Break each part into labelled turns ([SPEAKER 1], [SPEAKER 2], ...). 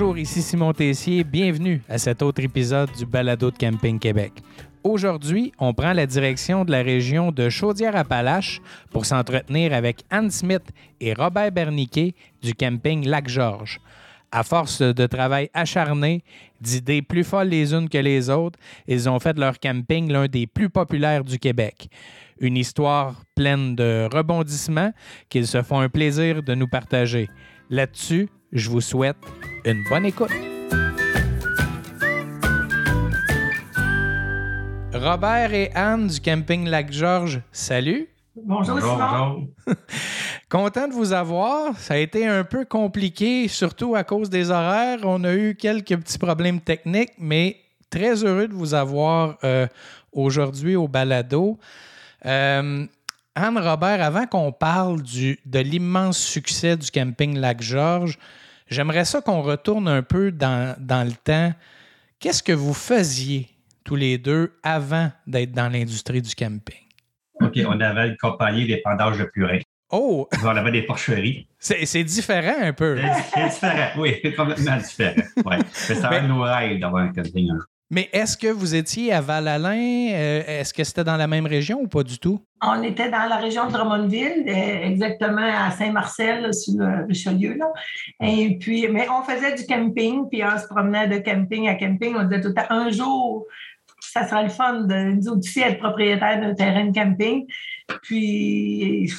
[SPEAKER 1] Bonjour, ici Simon Tessier. Bienvenue à cet autre épisode du Balado de Camping Québec. Aujourd'hui, on prend la direction de la région de Chaudière-Appalaches pour s'entretenir avec Anne Smith et Robert Berniquet du camping Lac-Georges. À force de travail acharné, d'idées plus folles les unes que les autres, ils ont fait de leur camping l'un des plus populaires du Québec. Une histoire pleine de rebondissements qu'ils se font un plaisir de nous partager. Là-dessus, je vous souhaite une bonne écoute. Robert et Anne du camping Lac-Georges, salut.
[SPEAKER 2] Bonjour,
[SPEAKER 3] Bonjour.
[SPEAKER 1] Content de vous avoir. Ça a été un peu compliqué, surtout à cause des horaires. On a eu quelques petits problèmes techniques, mais très heureux de vous avoir euh, aujourd'hui au balado. Euh, Anne Robert, avant qu'on parle du, de l'immense succès du camping Lac-Georges, j'aimerais ça qu'on retourne un peu dans, dans le temps. Qu'est-ce que vous faisiez tous les deux avant d'être dans l'industrie du camping?
[SPEAKER 3] OK, on avait une compagnie d'épandage de purée.
[SPEAKER 1] Oh,
[SPEAKER 3] On avait des porcheries.
[SPEAKER 1] c'est c'est différent un peu.
[SPEAKER 3] C'est c'est différent, oui, complètement différent. Ouais. Mais ça va nous rêve d'avoir un camping.
[SPEAKER 1] Mais est-ce que vous étiez à Val-Alain? Euh, est-ce que c'était dans la même région ou pas du tout?
[SPEAKER 2] On était dans la région de Drummondville, euh, exactement à Saint-Marcel, sur le Richelieu. Là. Et puis, mais on faisait du camping, puis on se promenait de camping à camping. On disait tout le temps, un jour, ça sera le fun de nous aussi être propriétaire d'un terrain de camping. Puis,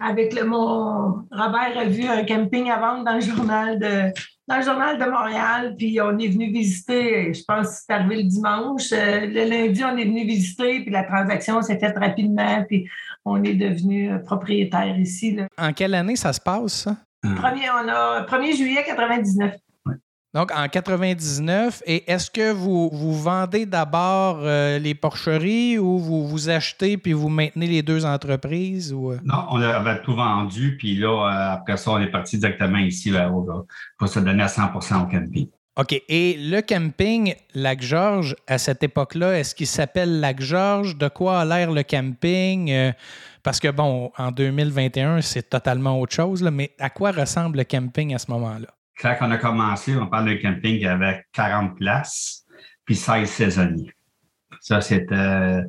[SPEAKER 2] avec le mon Robert a vu un camping à vendre dans le journal de dans le journal de Montréal, puis on est venu visiter, je pense que c'est arrivé le dimanche. Euh, Le lundi, on est venu visiter, puis la transaction s'est faite rapidement, puis on est devenu euh, propriétaire ici. là.
[SPEAKER 1] En quelle année ça se passe, ça?
[SPEAKER 2] Premier, on a 1er juillet 99.
[SPEAKER 1] Donc, en 99. Et est-ce que vous, vous vendez d'abord euh, les porcheries ou vous vous achetez puis vous maintenez les deux entreprises? Ou... euh?
[SPEAKER 3] Non, on avait tout vendu, puis là, euh, après ça, on est parti directement ici là, pour se donner à 100% au camping.
[SPEAKER 1] OK. Et le camping Lac-Georges, à cette époque-là, est-ce qu'il s'appelle Lac-Georges? De quoi a l'air le camping? Euh, parce que, bon, en 2021, c'est totalement autre chose, là, mais à quoi ressemble le camping à ce moment-là?
[SPEAKER 3] Quand on a commencé, on parle d'un camping qui avait 40 places, puis 16 saisonniers. Ça, c'était,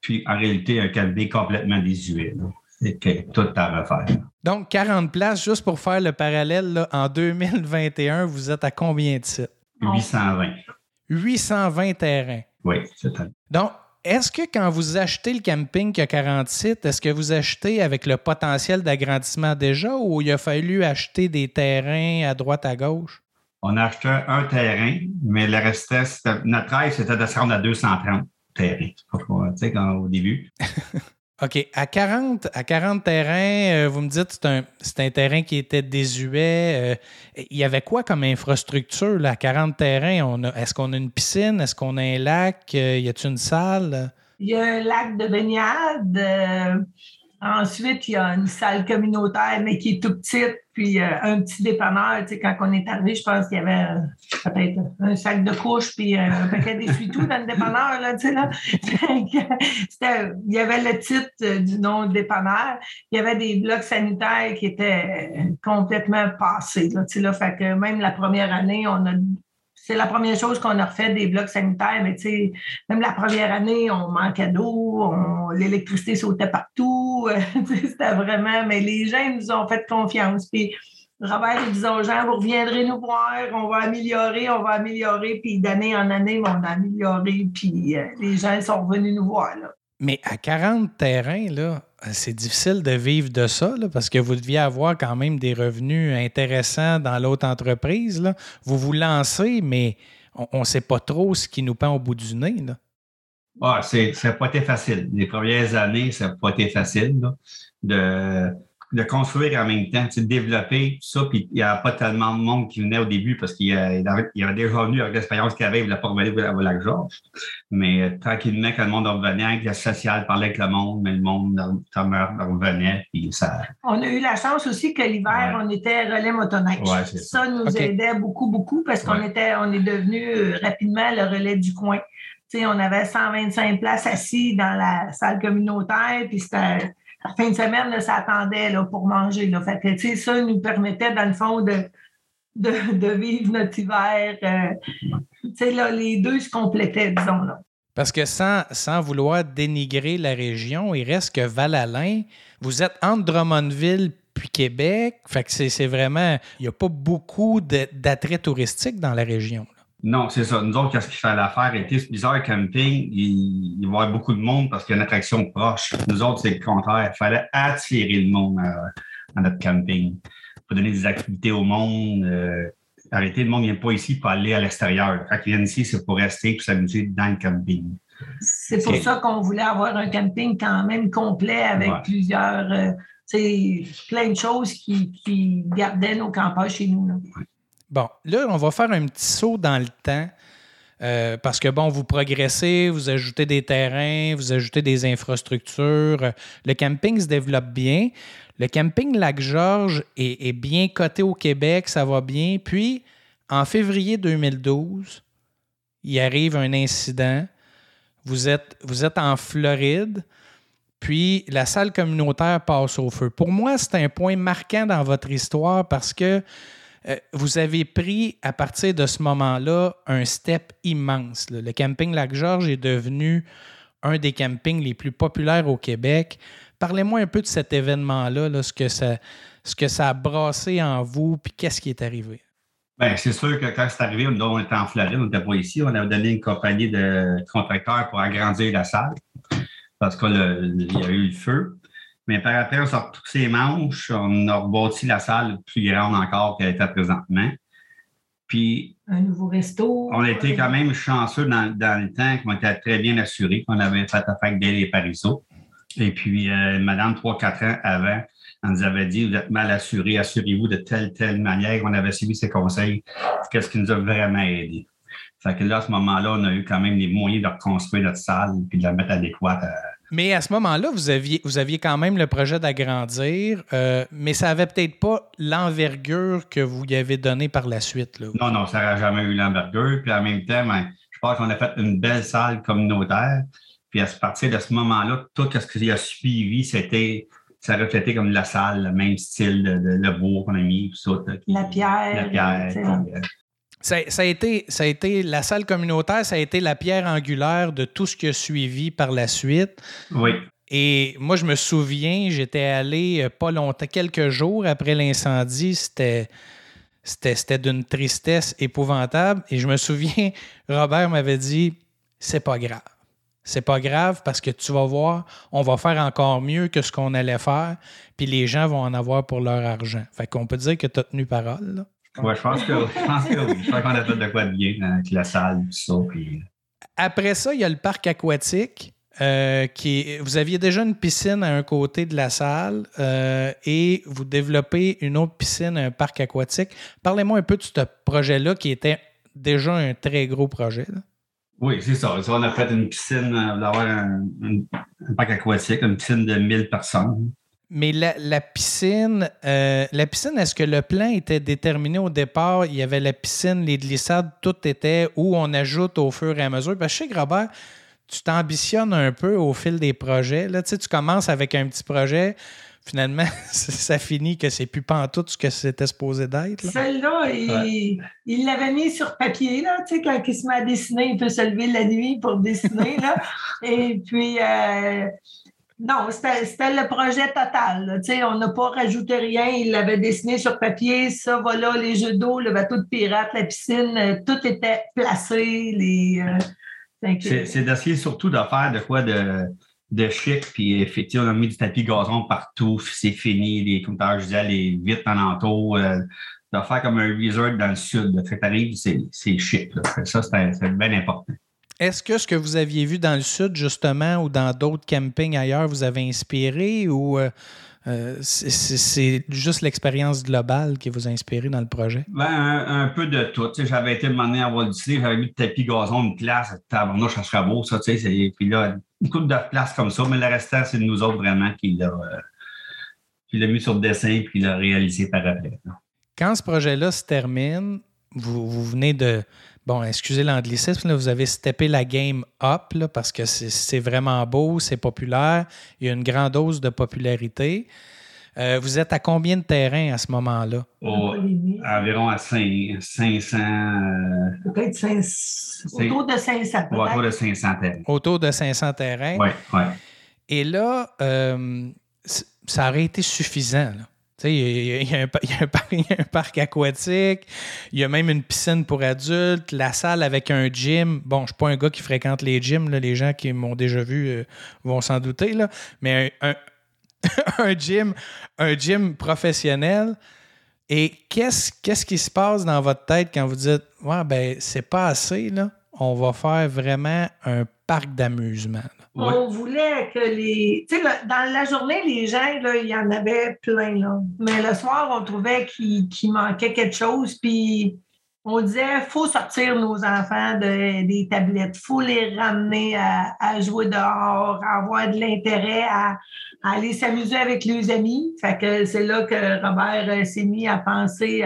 [SPEAKER 3] puis en réalité, un camping complètement désuet. C'était tout à refaire.
[SPEAKER 1] Donc, 40 places, juste pour faire le parallèle, là, en 2021, vous êtes à combien de sites?
[SPEAKER 3] 820.
[SPEAKER 1] 820 terrains.
[SPEAKER 3] Oui, c'était.
[SPEAKER 1] Donc, est-ce que quand vous achetez le camping qui a 40 sites, est-ce que vous achetez avec le potentiel d'agrandissement déjà ou il a fallu acheter des terrains à droite, à gauche?
[SPEAKER 3] On a acheté un terrain, mais le restait, notre rêve, c'était de se rendre à 230 terrains. Au début.
[SPEAKER 1] OK. À 40, à 40 terrains, euh, vous me dites c'est un, terrain qui était désuet. euh, il y avait quoi comme infrastructure là, à 40 terrains? Est-ce qu'on a une piscine? Est-ce qu'on a un lac? Euh, y a-t-il une salle?
[SPEAKER 2] Il y a un lac de baignade. Ensuite, il y a une salle communautaire, mais qui est tout petite. Puis euh, un petit dépanneur. Tu sais, quand on est arrivé, je pense qu'il y avait euh, peut-être un sac de couches puis euh, un paquet d'essuie-tout dans le dépanneur. Là, tu sais, là. Il y avait le titre du nom de dépanneur. Il y avait des blocs sanitaires qui étaient complètement passés. Là, tu sais, là. Fait que même la première année, on a c'est la première chose qu'on a refait des blocs sanitaires, mais tu sais, même la première année, on manquait d'eau, l'électricité sautait partout. C'était vraiment, mais les gens nous ont fait confiance. Puis Robert, il disait aux gens, vous reviendrez nous voir, on va améliorer, on va améliorer. Puis d'année en année, on a amélioré. Puis euh, les gens sont revenus nous voir. Là.
[SPEAKER 1] Mais à 40 terrains, là, c'est difficile de vivre de ça, parce que vous deviez avoir quand même des revenus intéressants dans l'autre entreprise. Là. Vous vous lancez, mais on ne sait pas trop ce qui nous pend au bout du nez. Là.
[SPEAKER 3] Ah, c'est, ça n'a pas été facile. Les premières années, ça n'a pas été facile de, de construire en même temps, tu sais, de développer tout ça. Puis il n'y avait pas tellement de monde qui venait au début parce qu'il y avait, il y avait déjà venu avec l'expérience qu'il avait, il ne voulait pas revenir au lac Georges. Mais euh, tranquillement, quand le monde revenait, avec la sociale, parlait avec le monde, mais le monde re- revenait. Puis ça,
[SPEAKER 2] On a eu la chance aussi que l'hiver,
[SPEAKER 3] Ouais.
[SPEAKER 2] on était relais motoneige.
[SPEAKER 3] Ouais,
[SPEAKER 2] ça nous aidait beaucoup, beaucoup parce qu'on
[SPEAKER 3] Ouais.
[SPEAKER 2] était, on est devenu euh, rapidement le relais du coin. Tu sais, on avait 125 places assis dans la salle communautaire, puis c'était la fin de semaine, là, ça attendait là, pour manger. Fait que, ça nous permettait, dans le fond, de, de, vivre notre hiver. Euh, là, les deux se complétaient, disons. Là.
[SPEAKER 1] Parce que sans, sans vouloir dénigrer la région, il reste que Val-Alain, vous êtes entre Drummondville puis Québec. Fait que c'est vraiment. Il n'y a pas beaucoup d'attrait touristique dans la région.
[SPEAKER 3] Non, c'est ça. Nous autres, qu'est-ce qu'il fallait faire? Était bizarre camping, il, il, va y avoir beaucoup de monde parce qu'il y a une attraction proche. Nous autres, c'est le contraire. Il fallait attirer le monde à, notre camping. Pour donner des activités au monde. Euh, arrêter, le monde ne vient pas ici pour aller à l'extérieur. Quand ils viennent ici, c'est pour rester et s'amuser dans le camping.
[SPEAKER 2] C'est pour ça qu'on voulait avoir un camping quand même complet avec plusieurs. Euh, c'est plein de choses qui, qui, gardaient nos campeurs chez nous. Là.
[SPEAKER 1] Bon, là, on va faire un petit saut dans le temps. Euh, parce que, bon, vous progressez, vous ajoutez des terrains, vous ajoutez des infrastructures. Le camping se développe bien. Le camping Lac-Georges est, est, bien coté au Québec, ça va bien. Puis, en février 2012, il arrive un incident. Vous êtes, vous êtes en Floride. Puis la salle communautaire passe au feu. Pour moi, c'est un point marquant dans votre histoire parce que vous avez pris à partir de ce moment-là un step immense. Le camping Lac-Georges est devenu un des campings les plus populaires au Québec. Parlez-moi un peu de cet événement-là, ce, que ça, ce que ça a brassé en vous, puis qu'est-ce qui est arrivé?
[SPEAKER 3] Bien, c'est sûr que quand c'est arrivé, on était en Floride, on n'était pas ici. On avait donné une compagnie de contracteurs pour agrandir la salle parce qu'il y a eu le feu. Mais par après, on sort retroussé les manches, on a rebâti la salle plus grande encore qu'elle était présentement. Puis.
[SPEAKER 2] Un nouveau resto.
[SPEAKER 3] On a été quand même chanceux dans, le temps qu'on était très bien assurés, qu'on avait fait affaire avec Dale et Pariso. Et puis, euh, madame, trois, quatre ans avant, on nous avait dit, vous êtes mal assurés, assurez-vous de telle, telle manière. On avait suivi ses conseils, qu'est-ce qui nous a vraiment aidé. Fait que là, à ce moment-là, on a eu quand même les moyens de reconstruire notre salle puis de la mettre adéquate
[SPEAKER 1] Mais à ce moment-là, vous aviez, vous aviez quand même le projet d'agrandir, euh, mais ça n'avait peut-être pas l'envergure que vous y avez donné par la suite. Là.
[SPEAKER 3] Non, non, ça n'a jamais eu l'envergure. Puis en même temps, ben, je pense qu'on a fait une belle salle communautaire. Puis à partir de ce moment-là, tout ce qui a suivi, c'était ça reflétait comme la salle, le même style de, le bois qu'on a mis, tout ça.
[SPEAKER 2] la pierre.
[SPEAKER 3] La pierre.
[SPEAKER 1] Ça, a été, ça a été la salle communautaire, ça a été la pierre angulaire de tout ce qui a suivi par la suite.
[SPEAKER 3] Oui.
[SPEAKER 1] Et moi, je me souviens, j'étais allé euh, pas longtemps, quelques jours après l'incendie, c'était. C'était d'une tristesse épouvantable. Et je me souviens, Robert m'avait dit c'est pas grave. C'est pas grave parce que tu vas voir, on va faire encore mieux que ce qu'on allait faire, puis les gens vont en avoir pour leur argent. Fait qu'on peut dire que tu as tenu parole. Là.
[SPEAKER 3] Oui, je pense que, je pense que oui. Je pense qu'on a fait de quoi de bien avec la salle, tout ça. Puis...
[SPEAKER 1] Après ça, il y a le parc aquatique. Euh, qui vous aviez déjà une piscine à un côté de la salle euh, et vous développez une autre piscine, un parc aquatique. Parlez-moi un peu de ce projet-là qui était déjà un très gros projet.
[SPEAKER 3] Oui, c'est ça. On a fait une piscine, euh, d'avoir un, un, parc aquatique, une piscine de 1000 personnes.
[SPEAKER 1] Mais la, piscine, euh, la piscine, est-ce que le plan était déterminé au départ? Il y avait la piscine, les glissades, tout était où on ajoute au fur et à mesure. Parce que je sais que Robert, tu t'ambitionnes un peu au fil des projets. Là, tu, sais, tu commences avec un petit projet, finalement, ça finit que c'est plus tout ce que c'était supposé d'être.
[SPEAKER 2] Celle-là, il l'avait mis sur papier, là, tu sais, quand il se met à dessiner, il peut se lever la nuit pour dessiner, là. Et puis, euh, non, c'était le projet total. On n'a pas rajouté rien. Il l'avait dessiné sur papier. Ça, voilà, les jeux d'eau, le bateau de pirate, la piscine, euh, tout était placé.
[SPEAKER 3] Euh, c'est d'essayer surtout de faire de quoi de, chic. Puis effectivement, on a mis du tapis gazon partout. C'est fini. Les compteurs, je disais, les vitres en Euh, de faire comme un resort dans le sud. Fait, arrive, c'est chic. Ça, c'est bien important.
[SPEAKER 1] Est-ce que ce que vous aviez vu dans le sud, justement, ou dans d'autres campings ailleurs, vous avez inspiré ou euh, euh, c'est juste l'expérience globale qui vous a inspiré dans le projet?
[SPEAKER 3] Ben, un, peu de tout. J'avais été demandé à Walt Disney, j'avais vu le tapis gazon, une place, tabarnouche, ça serait beau, ça, tu sais. Puis là, une couple de places comme ça, mais le restant, c'est nous autres vraiment qui l'a euh, mis sur le dessin puis l'a réalisé par après.
[SPEAKER 1] Quand ce projet-là se termine, vous venez de bon, excusez l'anglicisme, vous avez steppé la game up parce que c'est vraiment beau, c'est populaire, il y a une grande dose de popularité. Euh, vous êtes à combien de terrains à ce moment-là?
[SPEAKER 3] Au- environ à cin- 500, euh,
[SPEAKER 2] Peut-être 500, autour de 500,
[SPEAKER 3] ou autour de 500 terrains.
[SPEAKER 1] Autour de 500 terrains.
[SPEAKER 3] Oui, oui.
[SPEAKER 1] Et là, euh, ça aurait été suffisant. là. Il y, y y a un parc aquatique, il y a même une piscine pour adultes, la salle avec un gym. Bon, je ne suis pas un gars qui fréquente les gyms, les gens qui m'ont déjà vu euh, vont s'en douter, là. mais un, un- gym, un gym professionnel. Et qu'est-ce qu'est-ce qui se passe dans votre tête quand vous dites Ouais, ben, c'est pas assez, là. On va faire vraiment un parc d'amusement.
[SPEAKER 2] On voulait que les. Tu sais, dans la journée, les gens, il y en avait plein, là. Mais le soir, on trouvait qu'il manquait quelque chose. Puis on disait, faut sortir nos enfants de- des tablettes. faut les ramener à, jouer dehors, à avoir de l'intérêt, à, aller s'amuser avec les amis. Fait que c'est là que Robert euh, s'est mis à penser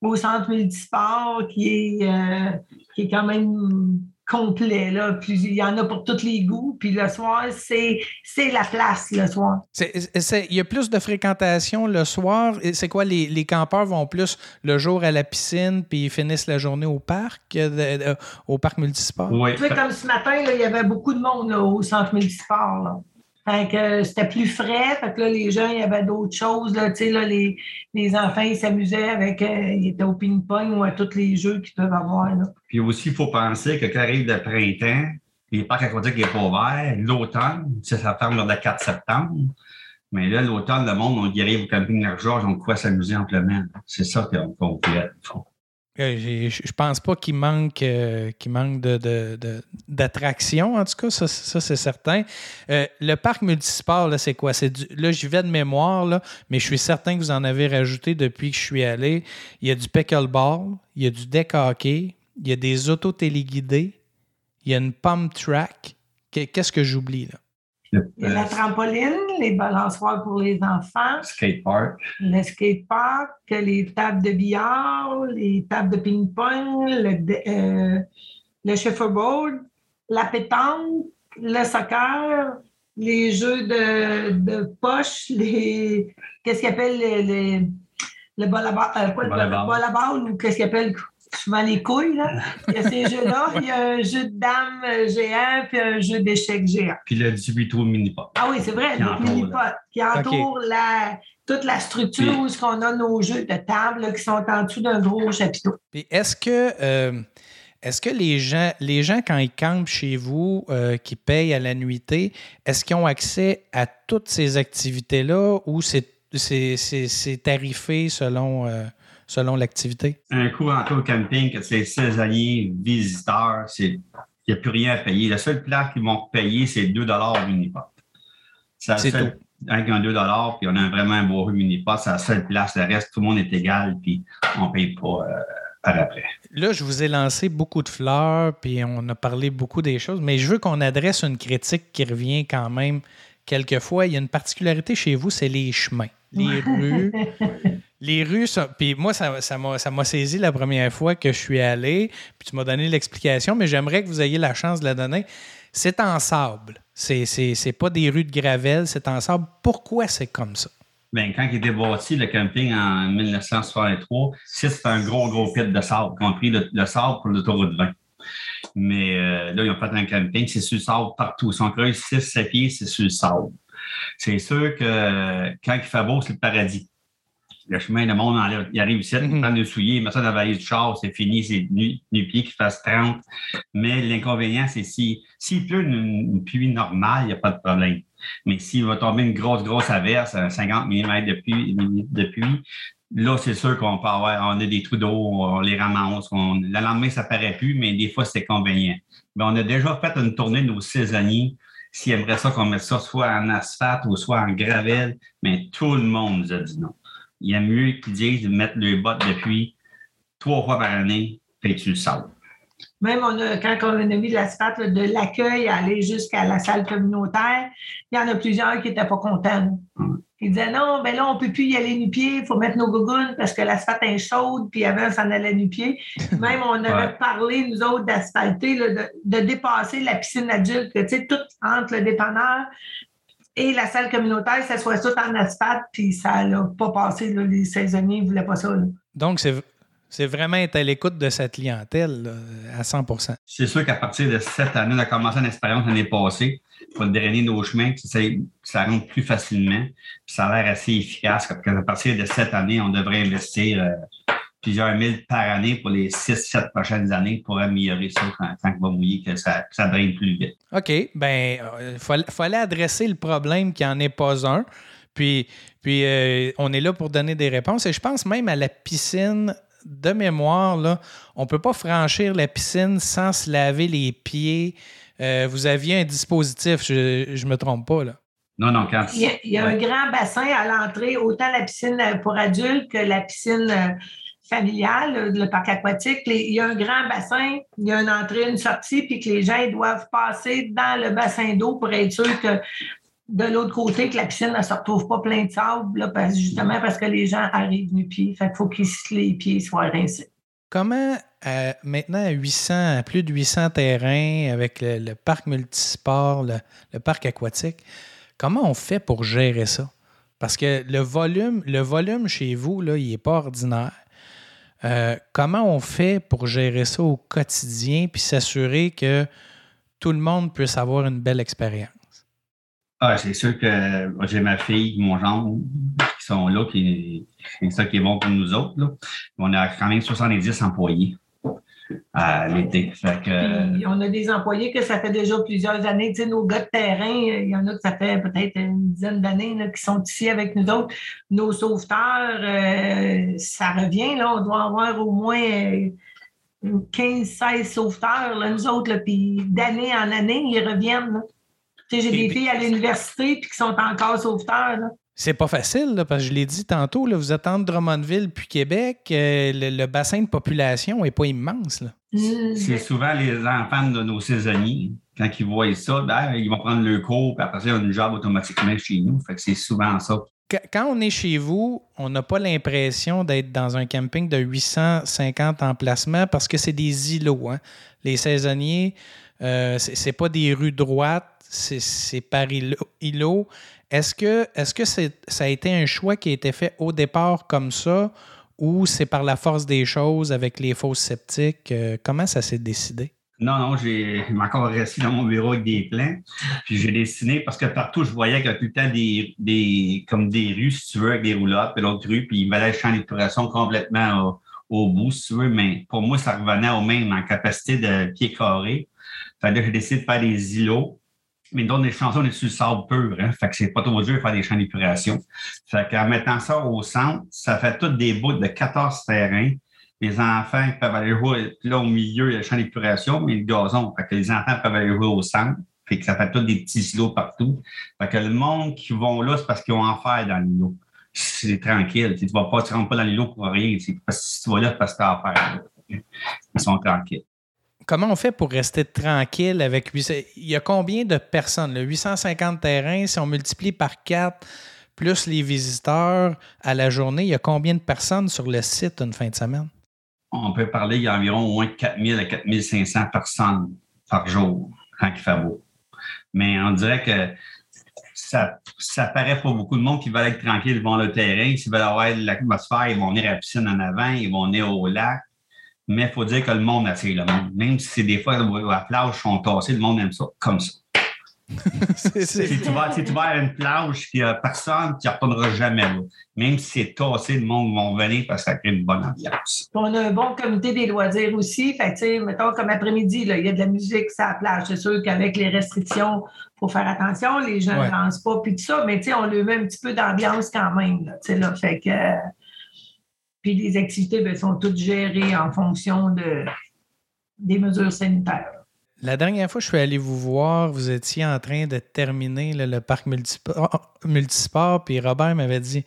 [SPEAKER 2] au centre multisport qui euh, qui est quand même complet. Là. Puis il y en a pour tous les goûts. Puis le soir, c'est, c'est la place le soir.
[SPEAKER 1] C'est- c'est- Il y a plus de fréquentation le soir. C'est quoi, les, les campeurs vont plus le jour à la piscine puis ils finissent la journée au parc, euh, au parc multisport?
[SPEAKER 3] Oui.
[SPEAKER 2] Tu sais, comme ce matin, là, il y avait beaucoup de monde là, au centre multisport. Là. Fait que euh, c'était plus frais. Fait que là, les gens, il y avait d'autres choses. Là, là, les, les enfants, ils s'amusaient avec. euh, ils étaient au ping-pong ou à tous les jeux qu'ils peuvent avoir. Là.
[SPEAKER 3] Puis aussi, il faut penser que quand arrive le printemps, les parcs aquatiques n'est pas ouvert. L'automne, ça ferme le 4 septembre. Mais là, l'automne, le monde, on y arrive au camping Georges, on quoi s'amuser amplement. C'est ça qu'on
[SPEAKER 1] j'ai- Je je pense pas qu'il manque, euh, manque de, de- en tout cas, ça, ça, c'est certain. Euh, le parc multisport, c'est quoi? Là, j'y vais de mémoire, là, mais je suis certain que vous en avez rajouté depuis que je suis allé. Il y a du pickleball, il y a du deck hockey, il y a des autos téléguidés, il y a une pump track. Qu'est- Qu'est-ce que j'oublie, là?
[SPEAKER 3] Le,
[SPEAKER 2] Il y a la trampoline, les balançoires pour les enfants,
[SPEAKER 3] skate park.
[SPEAKER 2] le skatepark, les tables de billard, les tables de ping-pong, le, euh, le shuffleboard, la pétanque, le soccer, les jeux de, de poche, les qu'est-ce qu'ils appellent les, les- le ball à euh, balle ou qu'est-ce qu'ils appellent? Souvent les couilles. Là. Il y a ces jeux-là. Il y a un jeu de dames euh, géant puis un jeu d'échecs géant.
[SPEAKER 3] Puis le 18 trous mini pop.
[SPEAKER 2] Ah oui, c'est vrai,
[SPEAKER 3] Qui
[SPEAKER 2] le mini-pot qui entoure la, toute la structure
[SPEAKER 3] Puis-
[SPEAKER 2] où est-ce qu'on a nos jeux de table là, qui sont en dessous d'un gros chapiteau.
[SPEAKER 1] Puis est-ce que, euh, est-ce que les gens, les gens, quand ils campent chez vous, euh, qui payent à la nuitée, est-ce qu'ils ont accès à toutes ces activités-là ou c'est, c'est, c'est- c'est tarifé selon, euh, selon l'activité?
[SPEAKER 3] Un coup en au camping, que c'est saisonnier, visiteur, c'est il n'y a plus rien à payer. Le seul plat qu'ils vont payer, c'est 2 au mini-pot. C'est la seule- Avec un 2 puis on a vraiment un beau mini-pot, c'est la seule place. Le reste, tout le monde est égal, puis on ne paye pas euh, par après.
[SPEAKER 1] Là, je vous ai lancé beaucoup de fleurs, puis on a parlé beaucoup des choses, mais je veux qu'on adresse une critique qui revient quand même quelquefois. Il y a une particularité chez vous, c'est les chemins, les rues. Les rues, sont- puis moi, ça m'a saisi la première fois que je suis allé, puis tu m'as donné l'explication, mais j'aimerais que vous ayez la chance de la donner. C'est en sable. C'est c'est- c'est pas des rues de gravelle, c'est en sable. Pourquoi c'est comme ça?
[SPEAKER 3] Ben, quand il était bâti, le camping en 1963, ça, c'était un gros, gros pit de sable, compris le, le sable pour l'autoroute 20. Mais euh, là, ils ont fait un camping, c'est sur le sable partout. Si on creuse 6, 7 pieds, c'est sur le sable. C'est sûr que euh, quand il fait beau, c'est le paradis. Le chemin, le monde enlève- il arrive ici, il
[SPEAKER 1] Mhm.
[SPEAKER 3] prend le soulier, il met ça dans la valise du char, c'est fini, c'est nu, nu-pied qui fasse 30. Mais l'inconvénient, c'est si, s'il pleut une, une pluie normale, il n'y a pas de problème. Mais s'il va tomber une grosse, grosse averse, un 50 mm de pluie, de pluie là, c'est sûr qu'on peut avoir, on a des trous d'eau, on les ramasse. On, le lendemain, ça paraît plus, mais des fois, c'est convenient. Mais on a déjà fait une tournée de nos saisonniers. S'ils aimeraient ça qu'on mette ça soit en asphalte ou soit en gravel, mais tout le monde nous a dit non. Il y a mieux qu'ils disent de mettre les bottes depuis trois fois par année, puis tu le sable.
[SPEAKER 2] Même on a, quand on a mis l'asphalte là, de l'accueil à aller jusqu'à la salle communautaire, il y en a plusieurs qui n'étaient pas contents. Ils disaient non, ben là, on ne peut plus y aller nu-pied, il faut mettre nos gougounes parce que l'asphalte est chaude, puis avant, on s'en allait nu-pied. Même on avait
[SPEAKER 3] Ouais.
[SPEAKER 2] parlé, nous autres, d'asphalter, de, de dépasser la piscine adulte, tu sais, tout entre le dépanneur et la salle communautaire, ça soit tout en asphalte, puis ça n'a pas passé. les saisonniers ne voulaient pas ça.
[SPEAKER 1] Donc, c'est c'est vraiment être à l'écoute de cette clientèle à 100%
[SPEAKER 3] C'est sûr qu'à partir de cette année, on a commencé une expérience l'année passée pour drainer nos chemins, ça, ça rentre plus facilement. ça a l'air assez efficace. À partir de cette année, on devrait investir euh, plusieurs mille par année pour les six, sept prochaines années pour améliorer ça quand, quand il va mouiller, que ça, ça draine plus vite.
[SPEAKER 1] OK. Ben, il euh, fallait adresser le problème qui n'en est pas un. Puis, puis euh, on est là pour donner des réponses. Et je pense même à la piscine de mémoire, là, on ne peut pas franchir la piscine sans se laver les pieds. Euh, vous aviez un dispositif, je ne me trompe pas. Là.
[SPEAKER 3] Non, non, quand.
[SPEAKER 2] Il y a, un grand bassin à l'entrée, autant la piscine pour adultes que la piscine euh, familiale, le parc aquatique. il y a un grand bassin, il y a une entrée, une sortie, puis que les gens doivent passer dans le bassin d'eau pour être sûr que de l'autre côté, que la piscine ne se retrouve pas plein de sable, justement parce que les gens arrivent nu-pieds. Fait qu'il faut que les pieds soient rincés.
[SPEAKER 1] Comment, euh, maintenant, à 800, plus de 800 terrains, avec le, parc multisport, le, parc aquatique, comment on fait pour gérer ça? Parce que le volume, le volume chez vous, là, il n'est pas ordinaire. Euh, comment on fait pour gérer ça au quotidien puis s'assurer que tout le monde puisse avoir une belle expérience?
[SPEAKER 3] Ah, c'est sûr que j'ai ma fille, mon gendre, qui sont là, qui c'est ça qui est bon pour nous autres. Là. On a quand même 70 employés à l'été.
[SPEAKER 2] on a des employés que ça fait déjà plusieurs années. Tu sais, nos gars de terrain, il y en a que ça fait peut-être une dizaine d'années qui sont ici avec nous autres. Nos sauveteurs, euh, ça revient. Là, on doit avoir au moins 15-16 sauveteurs, là, nous autres. puis d'année en année, ils reviennent j'ai des filles à l'université puis qui sont encore sauveteurs.
[SPEAKER 1] C'est pas facile, parce que je l'ai dit tantôt, là, vous êtes entre Drummondville puis Québec, euh, le, bassin de population n'est pas immense.
[SPEAKER 3] Mm. C'est souvent les enfants de nos saisonniers. Quand ils voient ça, ben, ils vont prendre le cours, puis après ça, ils ont une job automatiquement chez nous. Fait que c'est souvent ça.
[SPEAKER 1] Quand on est chez vous, on n'a pas l'impression d'être dans un camping de 850 emplacements parce que c'est des îlots. Hein. Les saisonniers, euh, c'est pas des rues droites c'est par îlot. Est-ce que, est-ce que ça a été un choix qui a été fait au départ comme ça ou c'est par la force des choses avec les fausses sceptiques? Euh, comment ça s'est décidé?
[SPEAKER 3] Non, non, j'ai encore resté dans mon bureau avec des plans. Puis j'ai dessiné parce que partout, je voyais qu'il y a tout le temps des, comme des rues, si tu veux, avec des roulottes, puis l'autre rue, puis il fallait le champ d'épuration complètement au, bout, si tu veux. Mais pour moi, ça revenait au même en capacité de pied carré. Fait que j'ai décidé de faire des îlots mais dans les chansons, on est sur le sable pur. Hein? Fait que c'est pas trop dur de faire des champs d'épuration. Fait qu'en mettant ça au centre, ça fait toutes des bouts de 14 terrains. Les enfants peuvent aller jouer là au milieu, il y a le champ d'épuration, mais le gazon. Fait que les enfants peuvent aller jouer au centre. Fait que ça fait tous des petits silos partout. Fait que le monde qui vont là, c'est parce qu'ils ont en faire dans l'îlot. C'est tranquille. Tu ne rentres pas dans l'îlot pour rien. Si tu vas là, c'est parce que tu as affaire. Ils sont tranquilles
[SPEAKER 1] comment on fait pour rester tranquille avec 800? Il y a combien de personnes? 850 terrains, si on multiplie par 4, plus les visiteurs à la journée, il y a combien de personnes sur le site une fin de semaine?
[SPEAKER 3] On peut parler, il y a environ au moins 4000 à 4500 personnes par jour quand il fait beau. Mais on dirait que ça, paraît pour beaucoup de monde qui veulent être tranquille devant le terrain. S'ils veulent avoir l'atmosphère, ils vont venir à la piscine en avant, ils vont venir au lac mais il faut dire que le monde attire le monde. Même si c'est des fois la plage sont tassées, le monde aime ça comme ça. si, tu vas, si tu vas à une plage qui a personne, tu n'y retourneras jamais là. Même si c'est tassé, le monde va venir parce que ça crée une bonne ambiance.
[SPEAKER 2] On a un bon comité des loisirs aussi. Fait que, mettons, comme après-midi, il y a de la musique sur la plage. C'est sûr qu'avec les restrictions, il faut faire attention. Les gens ne dansent pas, puis tout ça. Mais on lui met un petit peu d'ambiance quand même. Là, là, fait que, les activités ben, sont toutes gérées en fonction de, des mesures sanitaires.
[SPEAKER 1] La dernière fois je suis allé vous voir, vous étiez en train de terminer le parc multisport, puis Robert m'avait dit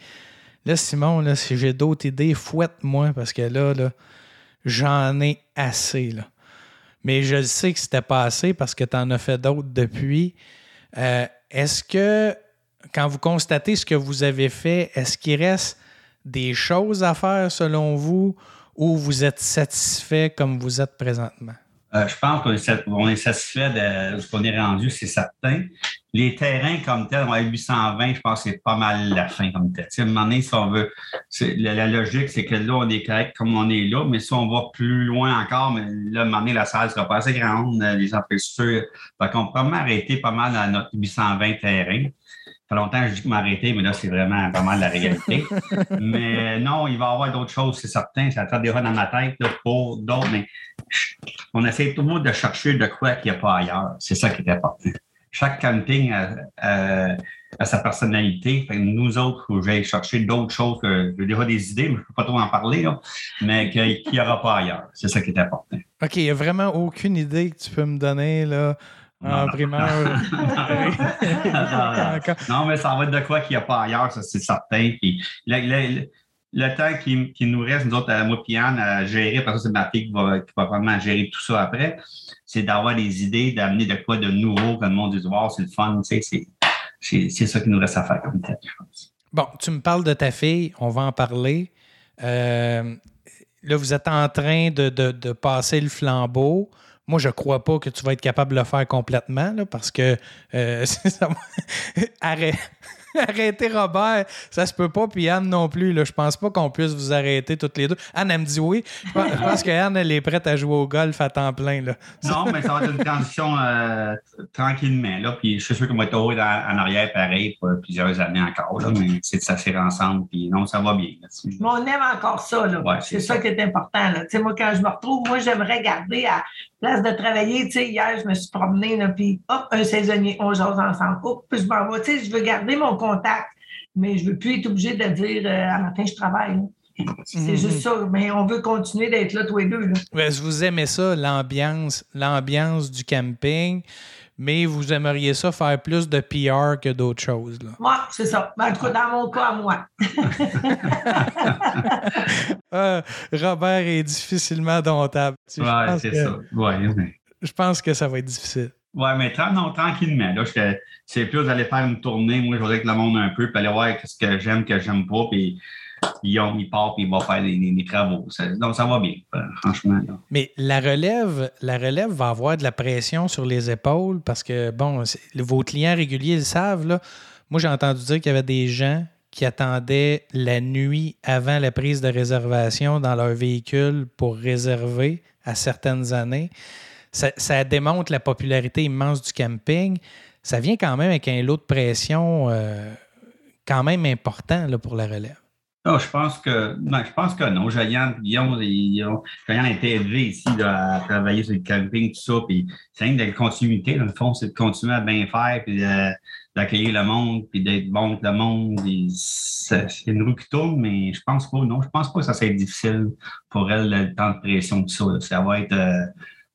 [SPEAKER 1] Là, Simon, là, si j'ai d'autres idées, fouette-moi, parce que là, là j'en ai assez. Là. Mais je sais que c'était pas assez parce que tu en as fait d'autres depuis. Euh, est-ce que, quand vous constatez ce que vous avez fait, est-ce qu'il reste des choses à faire selon vous ou vous êtes satisfait comme vous êtes présentement?
[SPEAKER 3] Euh, je pense qu'on est, satisfait de ce qu'on est rendu, c'est certain. les terrains comme tel, on a 820, je pense que c'est pas mal la fin comme tel. si on veut, la, logique, c'est que là, on est correct comme on est là, mais si on va plus loin encore, mais là, à un moment donné, la salle sera pas assez grande, les infrastructures. Fait qu'on peut m'arrêter pas mal à notre 820 terrains. Fait longtemps que je dis que m'arrêter, mais là, c'est vraiment pas mal la réalité. mais non, il va y avoir d'autres choses, c'est certain. Ça des fois dans ma tête pour d'autres, mais on essaie tout le monde de chercher de quoi qu'il n'y a pas ailleurs. C'est ça qui est important chaque camping a, sa personnalité. nous autres, faut que chercher d'autres choses. Que, j'ai déjà des idées, mais je ne peux pas trop en parler, mais qu'il n'y aura pas ailleurs. C'est ça qui est important.
[SPEAKER 1] OK, il n'y a vraiment aucune idée que tu peux me donner là, en primeur.
[SPEAKER 3] non, mais ça va être de quoi qu'il n'y a pas ailleurs, ça c'est certain. Puis, le, temps qui, nous reste, nous autres, à moi et à gérer, parce que c'est ma fille qui va, qui va vraiment gérer tout ça après, c'est d'avoir des idées, d'amener de quoi de nouveau que le monde dit voir, c'est le fun, tu sais, c'est ça qui nous reste à faire comme tête, je pense.
[SPEAKER 1] Bon, tu me parles de ta fille, on va en parler. Euh, là, vous êtes en train de, passer le flambeau. Moi, je ne crois pas que tu vas être capable de le faire complètement parce que euh, arrête. Arrêtez Robert, ça se peut pas, puis Anne non plus. Là. Je pense pas qu'on puisse vous arrêter toutes les deux. Anne, elle me dit oui. Je pense, que Anne, elle est prête à jouer au golf à temps plein. Là.
[SPEAKER 3] Non, mais ça va être une transition euh, tranquillement. Là, puis je suis sûr qu'on va être en arrière pareil pour plusieurs années encore. Là, mais c'est de s'assurer ensemble. Puis non, ça va bien.
[SPEAKER 2] Mais on aime encore ça. c'est ça. qui est important. Là. Moi, quand je me retrouve, moi, j'aimerais garder à place de travailler. Tu sais, hier, je me suis promenée, puis hop, un saisonnier, on jase ensemble. Hop, puis je m'en vais. Tu sais, je veux garder mon contact, mais je ne veux plus être obligée de dire euh, à matin, je travaille. C'est mhm. juste ça. Mais on veut continuer d'être là tous les deux. Là.
[SPEAKER 1] vous aimez ça, l'ambiance, l'ambiance du camping, mais vous aimeriez ça faire plus de PR que d'autres choses.
[SPEAKER 2] Moi, c'est ça. Ben, en tout cas, dans mon cas, moi.
[SPEAKER 1] Euh, Robert est difficilement domptable.
[SPEAKER 3] Oui, c'est ça. Ouais,
[SPEAKER 1] Je pense que ça va être difficile.
[SPEAKER 3] Oui, mais non, tranquillement. Là, c'est plus d'aller faire une tournée. Moi, je voudrais que le monde un peu, puis aller voir ce que j'aime, que j'aime pas, puis il, il part, puis il va faire des, travaux. donc, ça va bien, euh, franchement.
[SPEAKER 1] Mais la relève, la relève va avoir de la pression sur les épaules parce que, bon, vos clients réguliers le savent. Là. Moi, j'ai entendu dire qu'il y avait des gens qui attendaient la nuit avant la prise de réservation dans leur véhicule pour réserver à certaines années ça, démontre la popularité immense du camping. Ça vient quand même avec un lot de pression euh, quand même important là, pour la relève.
[SPEAKER 3] Non, je pense que non, je pense que non. Julien Guillaume, Julien a été élevé ici à travailler sur le camping, tout ça. Puis c'est une de la continuité, dans le fond, c'est de continuer à bien faire, puis d'accueillir le monde, puis d'être bon avec le monde. C'est une roue qui tourne, mais je pense pas, non, je pense pas que ça soit difficile pour elle, le temps de pression, tout ça. Ça va être. Euh,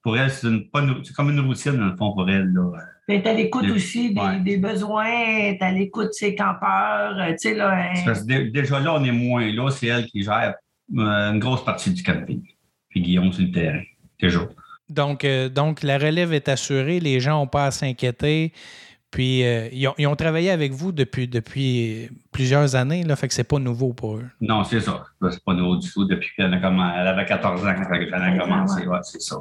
[SPEAKER 3] pour elle, c'est comme une routine, dans le fond, pour elle. Là.
[SPEAKER 2] Elle est à l'écoute aussi des, besoins, est à l'écoute de ses campeurs. Euh, tu sais, là,
[SPEAKER 3] déjà là, on est moins là, c'est elle qui gère euh, une grosse partie du camping. Puis Guillaume sur le terrain, toujours.
[SPEAKER 1] Donc, euh, donc la relève est assurée, les gens n'ont pas à s'inquiéter. Puis, euh, ils, ont, travaillé avec vous depuis, depuis plusieurs années, là, fait que c'est pas nouveau pour eux.
[SPEAKER 3] Non, c'est ça. C'est pas nouveau du tout depuis qu'elle avait 14 ans quand elle a commencé. c'est ça.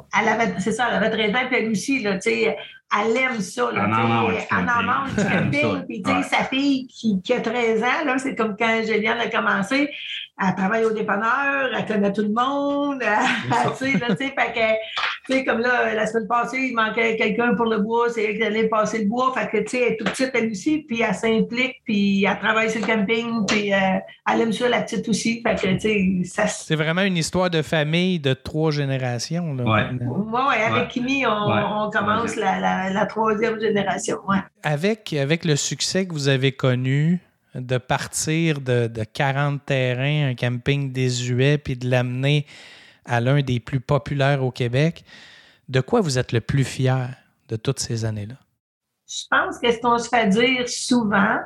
[SPEAKER 2] c'est ça, elle avait 13 ans, puis elle aussi, là, tu sais, elle aime ça. Là, elle en mange du camping. Puis, tu sais, sa fille qui, qui, a 13 ans, là, c'est comme quand Juliane a commencé, elle travaille au dépanneur, elle connaît tout le monde. tu sais, là, tu sais, fait que, tu sais, comme là, la semaine passée, il manquait quelqu'un pour le bois, c'est elle qui allait passer le bois. Fait que, tu sais, elle est toute petite, elle aussi, puis elle s'implique, puis elle travaille sur le camping, puis euh, elle aime ça, la petite aussi. Fait que, tu sais, ça...
[SPEAKER 1] C'est vraiment une histoire de famille de trois générations, là.
[SPEAKER 2] Oui, ouais, avec Kimi, on, on commence la la, troisième génération.
[SPEAKER 1] Avec, avec le succès que vous avez connu, de partir de, 40 terrains, un camping désuet, puis de l'amener à l'un des plus populaires au Québec, de quoi vous êtes le plus fier de toutes ces années-là?
[SPEAKER 2] Je pense que ce qu'on se fait dire souvent,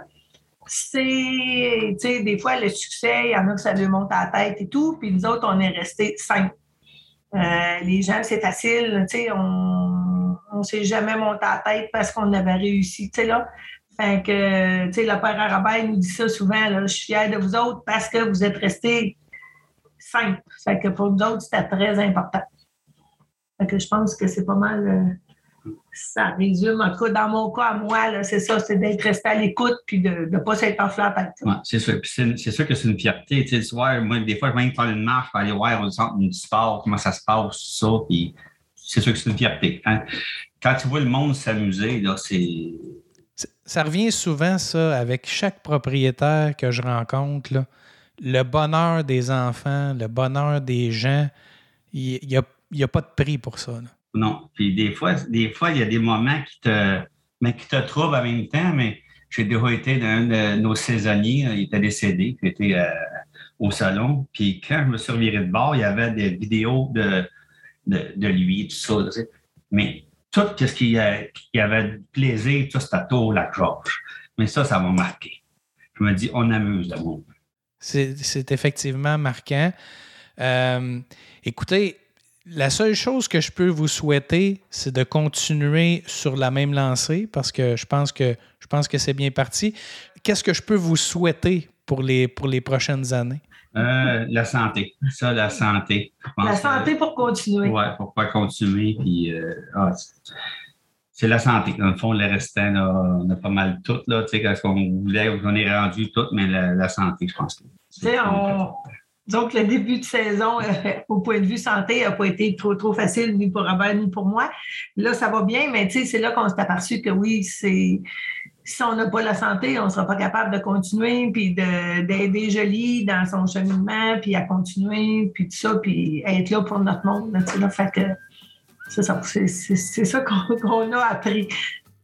[SPEAKER 2] c'est, tu sais, des fois, le succès, il y en a que ça lui monte à la tête et tout, puis nous autres, on est restés simple. Euh, les gens, c'est facile, tu sais, on ne s'est jamais monté à la tête parce qu'on avait réussi, tu sais, là. Fait que, tu sais, le père Arabin nous dit ça souvent, là, je suis fier de vous autres parce que vous êtes restés simples. Fait que pour nous autres, c'était très important. Fait que je pense que c'est pas mal ça résume, en tout cas, dans mon cas, à moi, c'est ça, c'est d'être resté à l'écoute puis de ne pas s'être enflé patte.
[SPEAKER 3] Ouais, c'est sûr. C'est, sûr que c'est une fierté. Tu sais, soir, moi, des fois, je vais même faire une marche pour aller voir au centre du sport, comment ça se passe, ça. Puis c'est sûr que c'est une fierté. hein. Quand tu vois le monde s'amuser, là, c'est.
[SPEAKER 1] Ça revient souvent, ça, avec chaque propriétaire que je rencontre. Le bonheur des enfants, le bonheur des gens, il n'y a, y a pas de prix pour ça.
[SPEAKER 3] Non. Puis des fois, des fois, il y a des moments qui te, mais qui te en même temps, mais j'ai déjà été dans un de nos saisonniers, il était décédé, qui était euh, au salon. Puis quand je me suis reviré de bord, il y avait des vidéos de, de, de lui, tout ça. Mais tout ce qui avait plaisir, tout c'était tout la Georges. Mais ça, ça m'a marqué. Je me dis, on amuse le monde.
[SPEAKER 1] C'est c'est effectivement marquant. Euh, écoutez, la seule chose que je peux vous souhaiter, c'est de continuer sur la même lancée parce que je pense que je pense que c'est bien parti. Qu'est-ce que je peux vous souhaiter pour les, pour les prochaines années?
[SPEAKER 3] Euh, la santé. Ça, la santé.
[SPEAKER 2] La
[SPEAKER 3] que-
[SPEAKER 2] santé pour continuer.
[SPEAKER 3] Oui, pour pas continuer. Puis, euh, ah, c'est- la santé. Dans le fond, le restant, là, on a pas mal tout, là, tu sais, quand on voulait, on est rendu tout, mais la, la santé, je pense. que
[SPEAKER 2] Tu sais, on... Donc, le début de saison, euh, au point de vue santé, n'a pas été trop, trop facile, ni pour Robert, ni pour moi. Là, ça va bien, mais tu sais, c'est là qu'on s'est aperçu que oui, c'est. Si on n'a pas la santé, on ne sera pas capable de continuer, puis de- d'aider Jolie dans son cheminement, puis à continuer, puis tout ça, puis être là pour notre monde. Fait que c'est ça, ça qu'on a appris.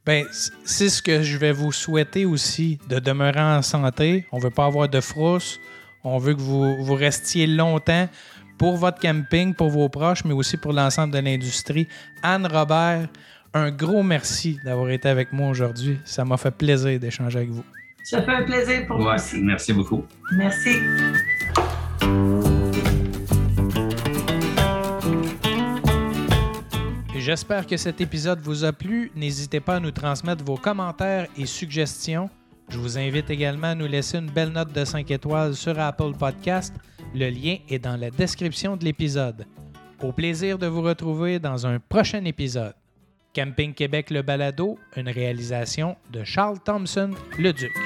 [SPEAKER 1] Ben, c'est ce que je vais vous souhaiter aussi, de demeurer en santé. On veut pas avoir de frousse. On veut que vous, vous restiez longtemps pour votre camping, pour vos proches, mais aussi pour l'ensemble de l'industrie. Anne Robert, un gros merci d'avoir été avec moi aujourd'hui. Ça m'a fait plaisir d'échanger avec vous.
[SPEAKER 2] Ça fait un plaisir pour moi
[SPEAKER 3] Ouais,
[SPEAKER 2] aussi.
[SPEAKER 3] merci beaucoup.
[SPEAKER 2] Merci.
[SPEAKER 1] Et J'espère que cet épisode vous a plu. N'hésitez pas à nous transmettre vos commentaires et suggestions. Je vous invite également à nous laisser une belle note de 5 étoiles sur Apple Podcast. Le lien est dans la description de l'épisode. Au plaisir de vous retrouver dans un prochain épisode. Camping Québec Le Balado, une réalisation de Charles Thompson, le Duc.